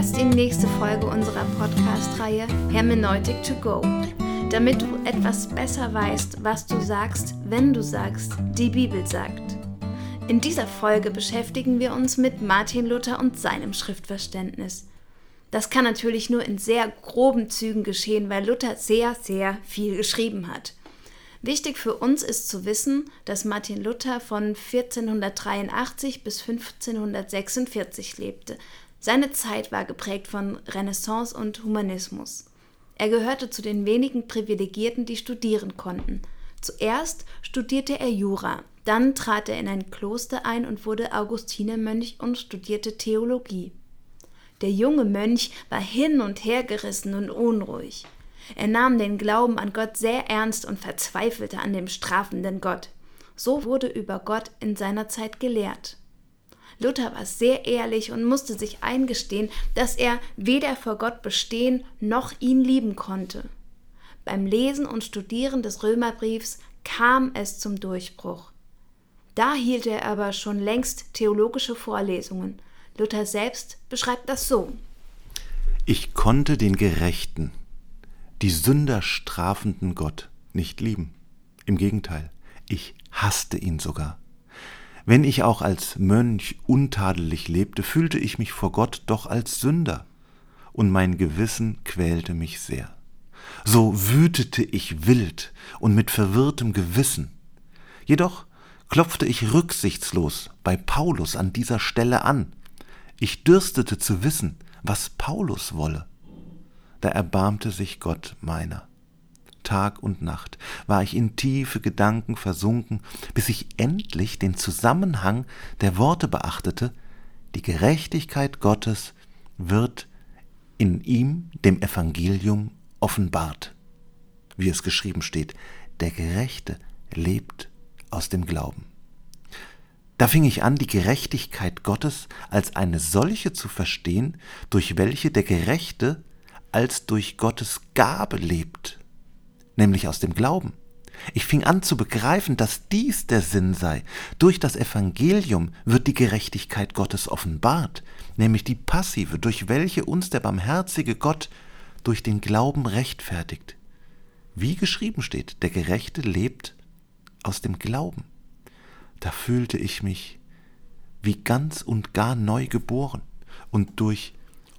hörst die nächste Folge unserer Podcast-Reihe Hermeneutic to Go, damit du etwas besser weißt, was du sagst, wenn du sagst, die Bibel sagt. In dieser Folge beschäftigen wir uns mit Martin Luther und seinem Schriftverständnis. Das kann natürlich nur in sehr groben Zügen geschehen, weil Luther sehr, sehr viel geschrieben hat. Wichtig für uns ist zu wissen, dass Martin Luther von 1483 bis 1546 lebte. Seine Zeit war geprägt von Renaissance und Humanismus. Er gehörte zu den wenigen Privilegierten, die studieren konnten. Zuerst studierte er Jura, dann trat er in ein Kloster ein und wurde Augustinermönch und studierte Theologie. Der junge Mönch war hin und her gerissen und unruhig. Er nahm den Glauben an Gott sehr ernst und verzweifelte an dem strafenden Gott. So wurde über Gott in seiner Zeit gelehrt. Luther war sehr ehrlich und musste sich eingestehen, dass er weder vor Gott bestehen noch ihn lieben konnte. Beim Lesen und Studieren des Römerbriefs kam es zum Durchbruch. Da hielt er aber schon längst theologische Vorlesungen. Luther selbst beschreibt das so. Ich konnte den Gerechten, die Sünder strafenden Gott nicht lieben. Im Gegenteil, ich hasste ihn sogar. Wenn ich auch als Mönch untadelig lebte, fühlte ich mich vor Gott doch als Sünder, und mein Gewissen quälte mich sehr. So wütete ich wild und mit verwirrtem Gewissen. Jedoch klopfte ich rücksichtslos bei Paulus an dieser Stelle an. Ich dürstete zu wissen, was Paulus wolle da erbarmte sich Gott meiner. Tag und Nacht war ich in tiefe Gedanken versunken, bis ich endlich den Zusammenhang der Worte beachtete, die Gerechtigkeit Gottes wird in ihm, dem Evangelium, offenbart. Wie es geschrieben steht, der Gerechte lebt aus dem Glauben. Da fing ich an, die Gerechtigkeit Gottes als eine solche zu verstehen, durch welche der Gerechte als durch Gottes Gabe lebt, nämlich aus dem Glauben. Ich fing an zu begreifen, dass dies der Sinn sei. Durch das Evangelium wird die Gerechtigkeit Gottes offenbart, nämlich die passive, durch welche uns der barmherzige Gott durch den Glauben rechtfertigt. Wie geschrieben steht, der Gerechte lebt aus dem Glauben. Da fühlte ich mich wie ganz und gar neu geboren, und durch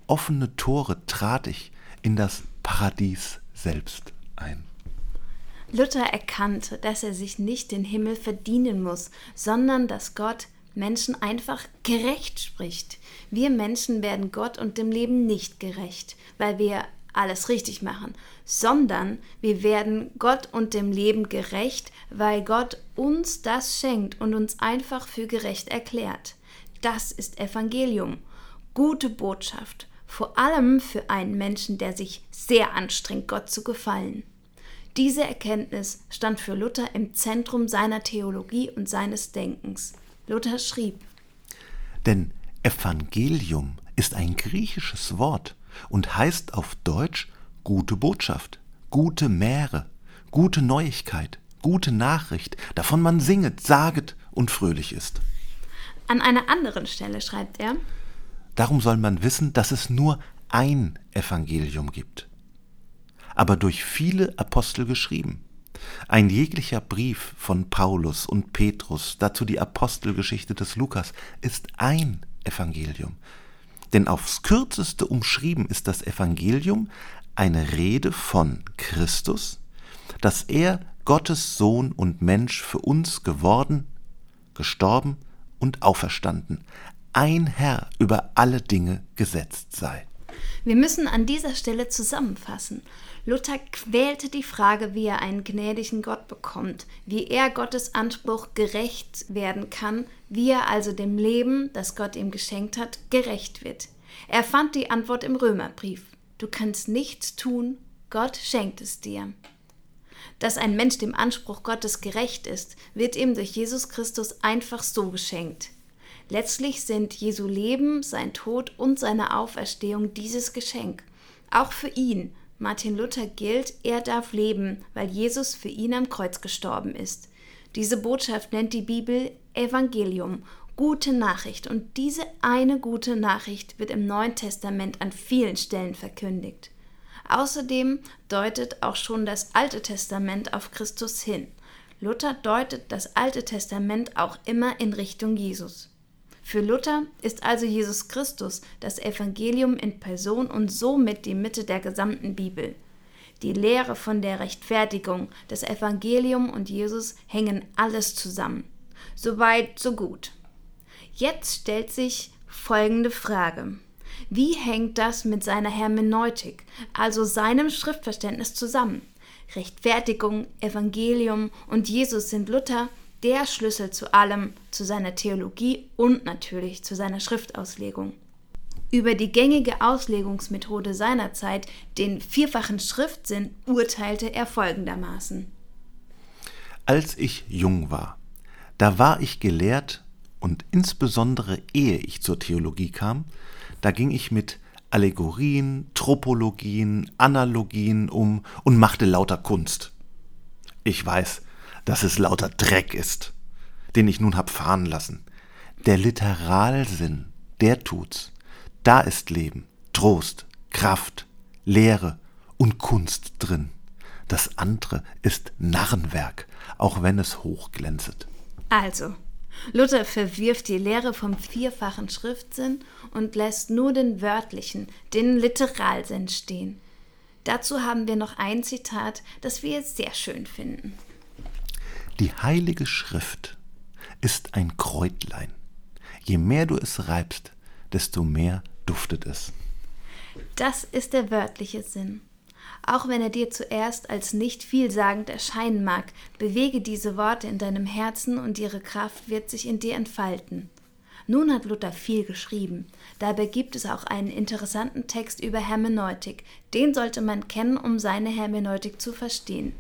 offene Tore trat ich in das Paradies selbst ein. Luther erkannte, dass er sich nicht den Himmel verdienen muss, sondern dass Gott Menschen einfach gerecht spricht. Wir Menschen werden Gott und dem Leben nicht gerecht, weil wir alles richtig machen, sondern wir werden Gott und dem Leben gerecht, weil Gott uns das schenkt und uns einfach für gerecht erklärt. Das ist Evangelium, gute Botschaft vor allem für einen Menschen, der sich sehr anstrengt, Gott zu gefallen. Diese Erkenntnis stand für Luther im Zentrum seiner Theologie und seines Denkens. Luther schrieb Denn Evangelium ist ein griechisches Wort und heißt auf Deutsch gute Botschaft, gute Mähre, gute Neuigkeit, gute Nachricht, davon man singet, saget und fröhlich ist. An einer anderen Stelle schreibt er Darum soll man wissen, dass es nur ein Evangelium gibt, aber durch viele Apostel geschrieben. Ein jeglicher Brief von Paulus und Petrus, dazu die Apostelgeschichte des Lukas, ist ein Evangelium. Denn aufs kürzeste umschrieben ist das Evangelium eine Rede von Christus, dass er Gottes Sohn und Mensch für uns geworden, gestorben und auferstanden, ein Herr über alle Dinge gesetzt sei. Wir müssen an dieser Stelle zusammenfassen. Luther quälte die Frage, wie er einen gnädigen Gott bekommt, wie er Gottes Anspruch gerecht werden kann, wie er also dem Leben, das Gott ihm geschenkt hat, gerecht wird. Er fand die Antwort im Römerbrief. Du kannst nichts tun, Gott schenkt es dir. Dass ein Mensch dem Anspruch Gottes gerecht ist, wird ihm durch Jesus Christus einfach so geschenkt. Letztlich sind Jesu Leben, sein Tod und seine Auferstehung dieses Geschenk. Auch für ihn, Martin Luther, gilt, er darf leben, weil Jesus für ihn am Kreuz gestorben ist. Diese Botschaft nennt die Bibel Evangelium, gute Nachricht und diese eine gute Nachricht wird im Neuen Testament an vielen Stellen verkündigt. Außerdem deutet auch schon das Alte Testament auf Christus hin. Luther deutet das Alte Testament auch immer in Richtung Jesus. Für Luther ist also Jesus Christus das Evangelium in Person und somit die Mitte der gesamten Bibel. Die Lehre von der Rechtfertigung, das Evangelium und Jesus hängen alles zusammen. Soweit, so gut. Jetzt stellt sich folgende Frage. Wie hängt das mit seiner Hermeneutik, also seinem Schriftverständnis zusammen? Rechtfertigung, Evangelium und Jesus sind Luther der Schlüssel zu allem, zu seiner Theologie und natürlich zu seiner Schriftauslegung. Über die gängige Auslegungsmethode seiner Zeit, den vierfachen Schriftsinn, urteilte er folgendermaßen. Als ich jung war, da war ich gelehrt und insbesondere ehe ich zur Theologie kam, da ging ich mit Allegorien, Tropologien, Analogien um und machte lauter Kunst. Ich weiß, dass es lauter Dreck ist, den ich nun hab fahren lassen. Der Literalsinn, der tut's. Da ist Leben, Trost, Kraft, Lehre und Kunst drin. Das andere ist Narrenwerk, auch wenn es hochglänzet. Also, Luther verwirft die Lehre vom vierfachen Schriftsinn und lässt nur den wörtlichen, den Literalsinn stehen. Dazu haben wir noch ein Zitat, das wir sehr schön finden. Die heilige Schrift ist ein Kräutlein. Je mehr du es reibst, desto mehr duftet es. Das ist der wörtliche Sinn. Auch wenn er dir zuerst als nicht vielsagend erscheinen mag, bewege diese Worte in deinem Herzen und ihre Kraft wird sich in dir entfalten. Nun hat Luther viel geschrieben. Dabei gibt es auch einen interessanten Text über Hermeneutik. Den sollte man kennen, um seine Hermeneutik zu verstehen.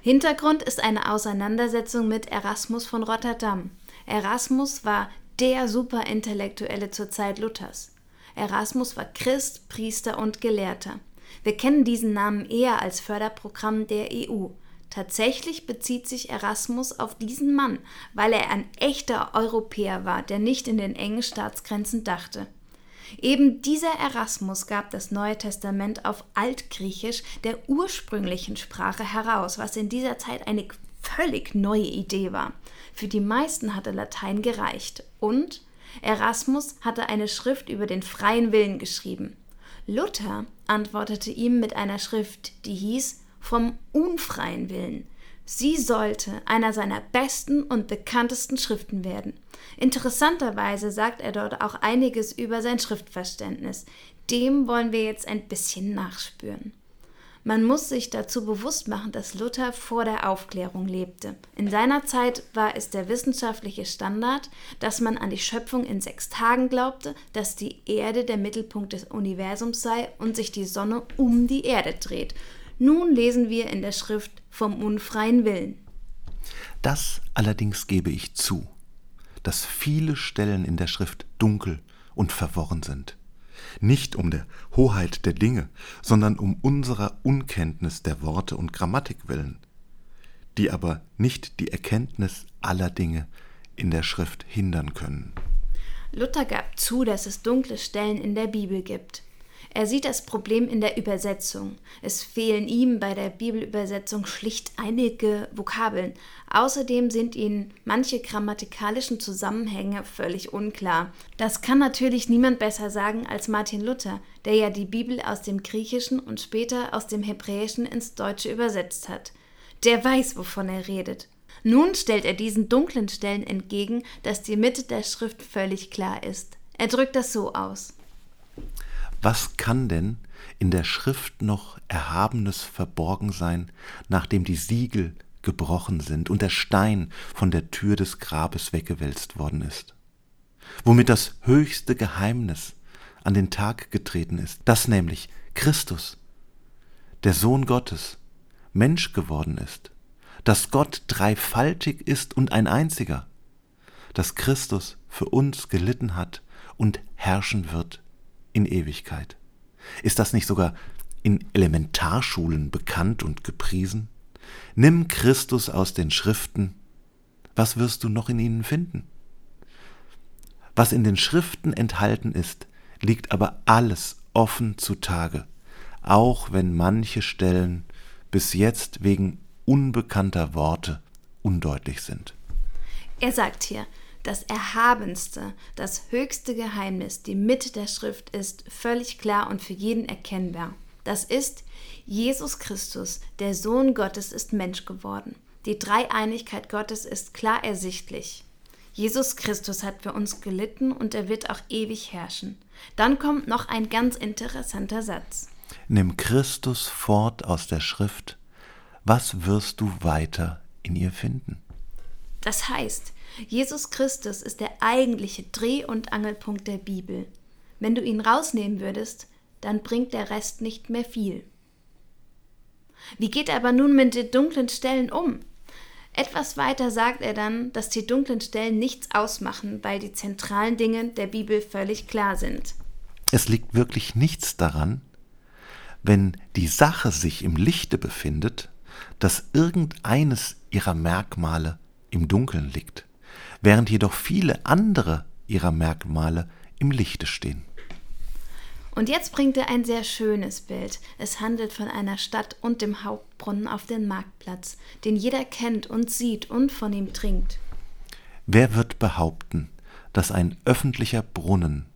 Hintergrund ist eine Auseinandersetzung mit Erasmus von Rotterdam. Erasmus war der Superintellektuelle zur Zeit Luthers. Erasmus war Christ, Priester und Gelehrter. Wir kennen diesen Namen eher als Förderprogramm der EU. Tatsächlich bezieht sich Erasmus auf diesen Mann, weil er ein echter Europäer war, der nicht in den engen Staatsgrenzen dachte. Eben dieser Erasmus gab das Neue Testament auf Altgriechisch, der ursprünglichen Sprache, heraus, was in dieser Zeit eine völlig neue Idee war. Für die meisten hatte Latein gereicht und Erasmus hatte eine Schrift über den freien Willen geschrieben. Luther antwortete ihm mit einer Schrift, die hieß Vom unfreien Willen. Sie sollte einer seiner besten und bekanntesten Schriften werden. Interessanterweise sagt er dort auch einiges über sein Schriftverständnis. Dem wollen wir jetzt ein bisschen nachspüren. Man muss sich dazu bewusst machen, dass Luther vor der Aufklärung lebte. In seiner Zeit war es der wissenschaftliche Standard, dass man an die Schöpfung in sechs Tagen glaubte, dass die Erde der Mittelpunkt des Universums sei und sich die Sonne um die Erde dreht. Nun lesen wir in der Schrift vom unfreien Willen. Das allerdings gebe ich zu, dass viele Stellen in der Schrift dunkel und verworren sind nicht um der Hoheit der Dinge, sondern um unserer Unkenntnis der Worte und Grammatik willen, die aber nicht die Erkenntnis aller Dinge in der Schrift hindern können. Luther gab zu, dass es dunkle Stellen in der Bibel gibt. Er sieht das Problem in der Übersetzung. Es fehlen ihm bei der Bibelübersetzung schlicht einige Vokabeln. Außerdem sind ihnen manche grammatikalischen Zusammenhänge völlig unklar. Das kann natürlich niemand besser sagen als Martin Luther, der ja die Bibel aus dem Griechischen und später aus dem Hebräischen ins Deutsche übersetzt hat. Der weiß, wovon er redet. Nun stellt er diesen dunklen Stellen entgegen, dass die Mitte der Schrift völlig klar ist. Er drückt das so aus. Was kann denn in der Schrift noch Erhabenes verborgen sein, nachdem die Siegel gebrochen sind und der Stein von der Tür des Grabes weggewälzt worden ist? Womit das höchste Geheimnis an den Tag getreten ist, dass nämlich Christus, der Sohn Gottes, Mensch geworden ist, dass Gott dreifaltig ist und ein einziger, dass Christus für uns gelitten hat und herrschen wird in Ewigkeit. Ist das nicht sogar in Elementarschulen bekannt und gepriesen? Nimm Christus aus den Schriften, was wirst du noch in ihnen finden? Was in den Schriften enthalten ist, liegt aber alles offen zutage, auch wenn manche Stellen bis jetzt wegen unbekannter Worte undeutlich sind. Er sagt hier, das erhabenste, das höchste Geheimnis, die Mitte der Schrift ist völlig klar und für jeden erkennbar. Das ist, Jesus Christus, der Sohn Gottes, ist Mensch geworden. Die Dreieinigkeit Gottes ist klar ersichtlich. Jesus Christus hat für uns gelitten und er wird auch ewig herrschen. Dann kommt noch ein ganz interessanter Satz. Nimm Christus fort aus der Schrift, was wirst du weiter in ihr finden? Das heißt, Jesus Christus ist der eigentliche Dreh- und Angelpunkt der Bibel. Wenn du ihn rausnehmen würdest, dann bringt der Rest nicht mehr viel. Wie geht er aber nun mit den dunklen Stellen um? Etwas weiter sagt er dann, dass die dunklen Stellen nichts ausmachen, weil die zentralen Dinge der Bibel völlig klar sind. Es liegt wirklich nichts daran, wenn die Sache sich im Lichte befindet, dass irgendeines ihrer Merkmale im Dunkeln liegt, während jedoch viele andere ihrer Merkmale im Lichte stehen. Und jetzt bringt er ein sehr schönes Bild. Es handelt von einer Stadt und dem Hauptbrunnen auf dem Marktplatz, den jeder kennt und sieht und von ihm trinkt. Wer wird behaupten, dass ein öffentlicher Brunnen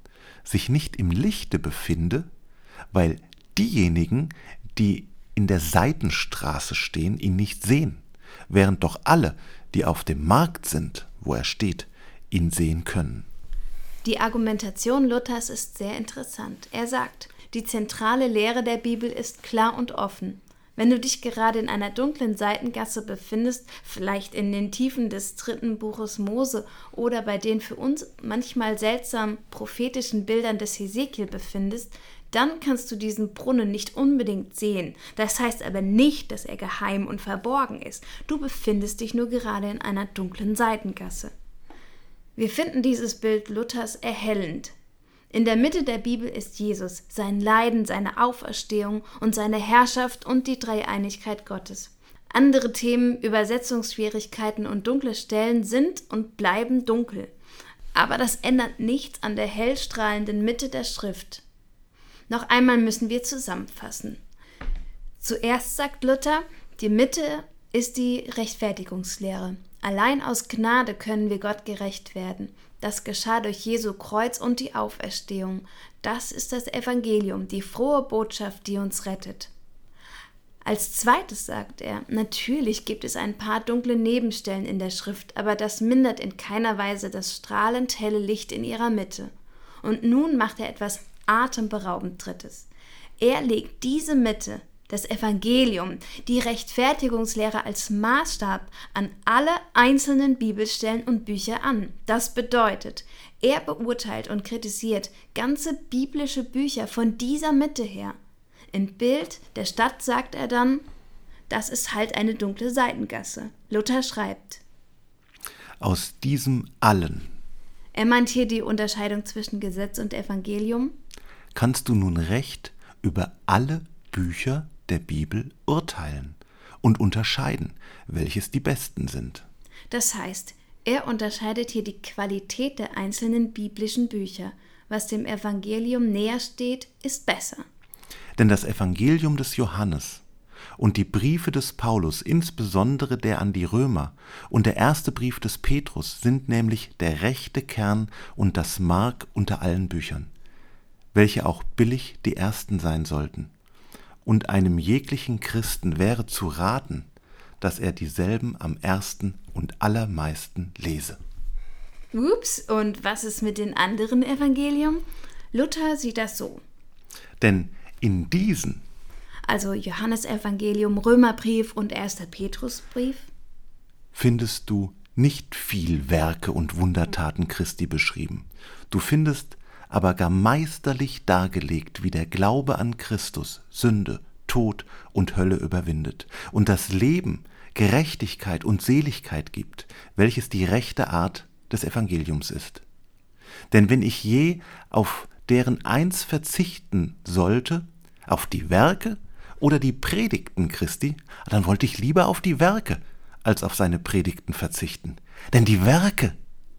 sich nicht im Lichte befinde, weil diejenigen, die in der Seitenstraße stehen, ihn nicht sehen, während doch alle, die auf dem Markt sind, wo er steht, ihn sehen können. Die Argumentation Luthers ist sehr interessant. Er sagt, die zentrale Lehre der Bibel ist klar und offen. Wenn du dich gerade in einer dunklen Seitengasse befindest, vielleicht in den Tiefen des dritten Buches Mose oder bei den für uns manchmal seltsam prophetischen Bildern des Hesekiel befindest, dann kannst du diesen Brunnen nicht unbedingt sehen. Das heißt aber nicht, dass er geheim und verborgen ist. Du befindest dich nur gerade in einer dunklen Seitengasse. Wir finden dieses Bild Luthers erhellend. In der Mitte der Bibel ist Jesus, sein Leiden, seine Auferstehung und seine Herrschaft und die Dreieinigkeit Gottes. Andere Themen, Übersetzungsschwierigkeiten und dunkle Stellen sind und bleiben dunkel. Aber das ändert nichts an der hellstrahlenden Mitte der Schrift. Noch einmal müssen wir zusammenfassen. Zuerst sagt Luther, die Mitte ist die Rechtfertigungslehre. Allein aus Gnade können wir Gott gerecht werden. Das geschah durch Jesu Kreuz und die Auferstehung. Das ist das Evangelium, die frohe Botschaft, die uns rettet. Als zweites sagt er, natürlich gibt es ein paar dunkle Nebenstellen in der Schrift, aber das mindert in keiner Weise das strahlend helle Licht in ihrer Mitte. Und nun macht er etwas atemberaubend Drittes. Er legt diese Mitte, das Evangelium, die Rechtfertigungslehre als Maßstab an alle einzelnen Bibelstellen und Bücher an. Das bedeutet, er beurteilt und kritisiert ganze biblische Bücher von dieser Mitte her. Im Bild der Stadt sagt er dann, das ist halt eine dunkle Seitengasse. Luther schreibt. Aus diesem allen. Er meint hier die Unterscheidung zwischen Gesetz und Evangelium. Kannst du nun recht über alle Bücher der Bibel urteilen und unterscheiden, welches die besten sind. Das heißt, er unterscheidet hier die Qualität der einzelnen biblischen Bücher. Was dem Evangelium näher steht, ist besser. Denn das Evangelium des Johannes und die Briefe des Paulus, insbesondere der an die Römer und der erste Brief des Petrus, sind nämlich der rechte Kern und das Mark unter allen Büchern, welche auch billig die ersten sein sollten und einem jeglichen Christen wäre zu raten, dass er dieselben am ersten und allermeisten lese. Ups, und was ist mit den anderen Evangelium? Luther sieht das so. Denn in diesen, also Johannesevangelium, Römerbrief und 1. Petrusbrief, findest du nicht viel Werke und Wundertaten Christi beschrieben. Du findest aber gar meisterlich dargelegt, wie der Glaube an Christus Sünde, Tod und Hölle überwindet und das Leben, Gerechtigkeit und Seligkeit gibt, welches die rechte Art des Evangeliums ist. Denn wenn ich je auf deren eins verzichten sollte, auf die Werke oder die Predigten Christi, dann wollte ich lieber auf die Werke als auf seine Predigten verzichten. Denn die Werke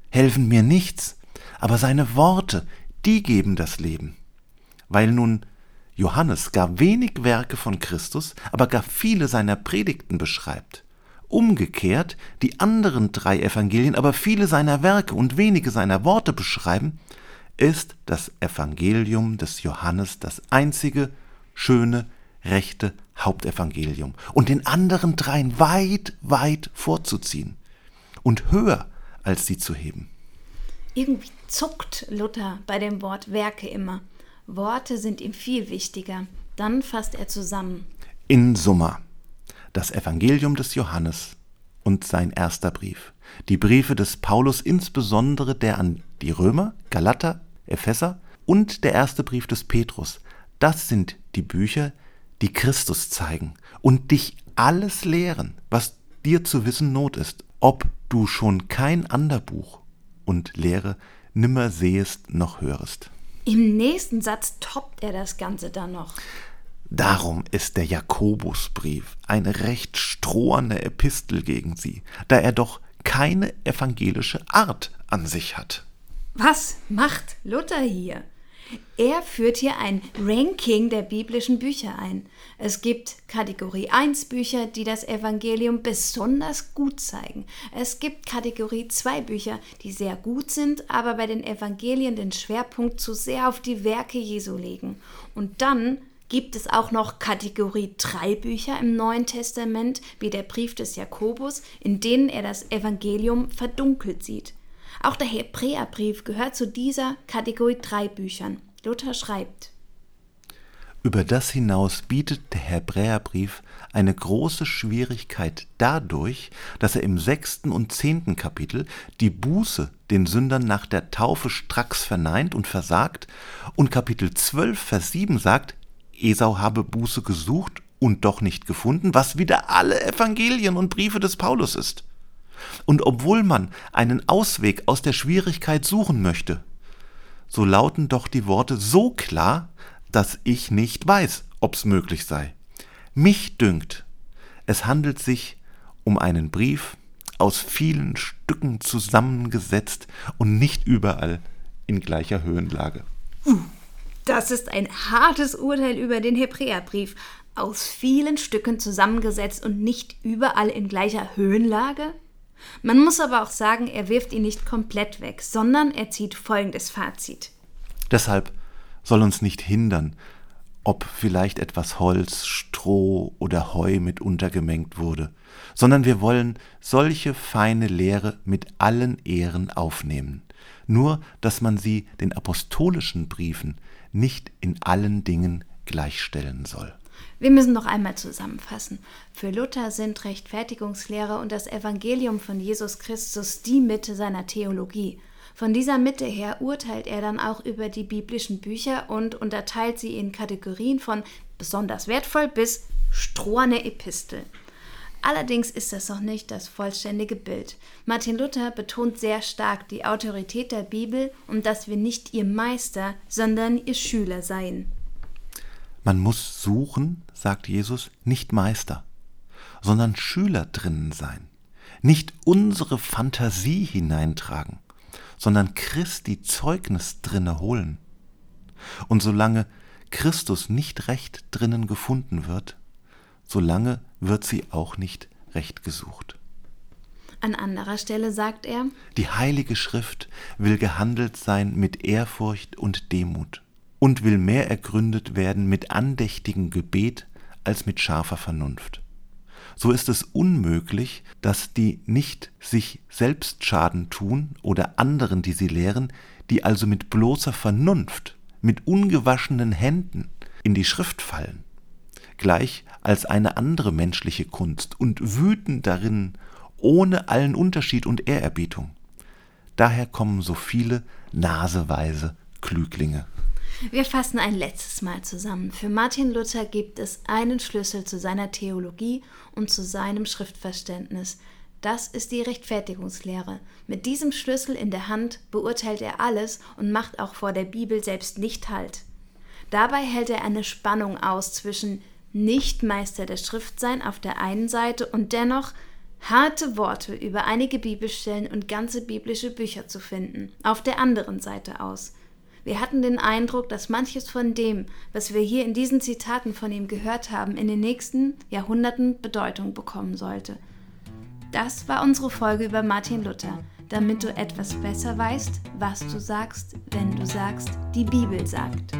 helfen mir nichts, aber seine Worte, die geben das Leben. Weil nun Johannes gar wenig Werke von Christus, aber gar viele seiner Predigten beschreibt. Umgekehrt die anderen drei Evangelien aber viele seiner Werke und wenige seiner Worte beschreiben, ist das Evangelium des Johannes das einzige schöne, rechte Hauptevangelium und den anderen dreien weit, weit vorzuziehen und höher als sie zu heben. Irgendwie zuckt Luther bei dem Wort Werke immer. Worte sind ihm viel wichtiger. Dann fasst er zusammen. In Summa das Evangelium des Johannes und sein erster Brief. Die Briefe des Paulus, insbesondere der an die Römer, Galater, Epheser und der erste Brief des Petrus. Das sind die Bücher, die Christus zeigen und dich alles lehren, was dir zu wissen Not ist, ob du schon kein ander Buch und Lehre nimmer sehest noch hörest. Im nächsten Satz toppt er das Ganze dann noch. Darum ist der Jakobusbrief eine recht stroherne Epistel gegen sie, da er doch keine evangelische Art an sich hat. Was macht Luther hier? Er führt hier ein Ranking der biblischen Bücher ein. Es gibt Kategorie 1 Bücher, die das Evangelium besonders gut zeigen. Es gibt Kategorie 2 Bücher, die sehr gut sind, aber bei den Evangelien den Schwerpunkt zu sehr auf die Werke Jesu legen. Und dann gibt es auch noch Kategorie 3 Bücher im Neuen Testament, wie der Brief des Jakobus, in denen er das Evangelium verdunkelt sieht. Auch der Hebräerbrief gehört zu dieser Kategorie 3 Büchern. Luther schreibt, über das hinaus bietet der Hebräerbrief eine große Schwierigkeit dadurch, dass er im sechsten und zehnten Kapitel die Buße den Sündern nach der Taufe stracks verneint und versagt und Kapitel 12, Vers 7 sagt, Esau habe Buße gesucht und doch nicht gefunden, was wieder alle Evangelien und Briefe des Paulus ist. Und obwohl man einen Ausweg aus der Schwierigkeit suchen möchte, so lauten doch die Worte so klar, dass ich nicht weiß, ob's möglich sei. Mich dünkt, es handelt sich um einen Brief aus vielen Stücken zusammengesetzt und nicht überall in gleicher Höhenlage. Das ist ein hartes Urteil über den Hebräerbrief. Aus vielen Stücken zusammengesetzt und nicht überall in gleicher Höhenlage? Man muss aber auch sagen, er wirft ihn nicht komplett weg, sondern er zieht folgendes Fazit. Deshalb soll uns nicht hindern, ob vielleicht etwas Holz, Stroh oder Heu mit untergemengt wurde, sondern wir wollen solche feine Lehre mit allen Ehren aufnehmen, nur dass man sie den apostolischen Briefen nicht in allen Dingen gleichstellen soll. Wir müssen noch einmal zusammenfassen. Für Luther sind Rechtfertigungslehre und das Evangelium von Jesus Christus die Mitte seiner Theologie. Von dieser Mitte her urteilt er dann auch über die biblischen Bücher und unterteilt sie in Kategorien von besonders wertvoll bis stroherne Epistel. Allerdings ist das noch nicht das vollständige Bild. Martin Luther betont sehr stark die Autorität der Bibel und dass wir nicht ihr Meister, sondern ihr Schüler seien. Man muss suchen, sagt Jesus, nicht Meister, sondern Schüler drinnen sein, nicht unsere Fantasie hineintragen, sondern Christi Zeugnis drinne holen. Und solange Christus nicht recht drinnen gefunden wird, solange wird sie auch nicht recht gesucht. An anderer Stelle sagt er, Die heilige Schrift will gehandelt sein mit Ehrfurcht und Demut und will mehr ergründet werden mit andächtigem Gebet als mit scharfer Vernunft. So ist es unmöglich, dass die nicht sich selbst Schaden tun oder anderen, die sie lehren, die also mit bloßer Vernunft, mit ungewaschenen Händen in die Schrift fallen, gleich als eine andere menschliche Kunst und wüten darin ohne allen Unterschied und Ehrerbietung. Daher kommen so viele naseweise Klüglinge. Wir fassen ein letztes Mal zusammen. Für Martin Luther gibt es einen Schlüssel zu seiner Theologie und zu seinem Schriftverständnis. Das ist die Rechtfertigungslehre. Mit diesem Schlüssel in der Hand beurteilt er alles und macht auch vor der Bibel selbst nicht Halt. Dabei hält er eine Spannung aus zwischen nicht Meister der Schrift sein auf der einen Seite und dennoch harte Worte über einige Bibelstellen und ganze biblische Bücher zu finden, auf der anderen Seite aus. Wir hatten den Eindruck, dass manches von dem, was wir hier in diesen Zitaten von ihm gehört haben, in den nächsten Jahrhunderten Bedeutung bekommen sollte. Das war unsere Folge über Martin Luther, damit du etwas besser weißt, was du sagst, wenn du sagst, die Bibel sagt.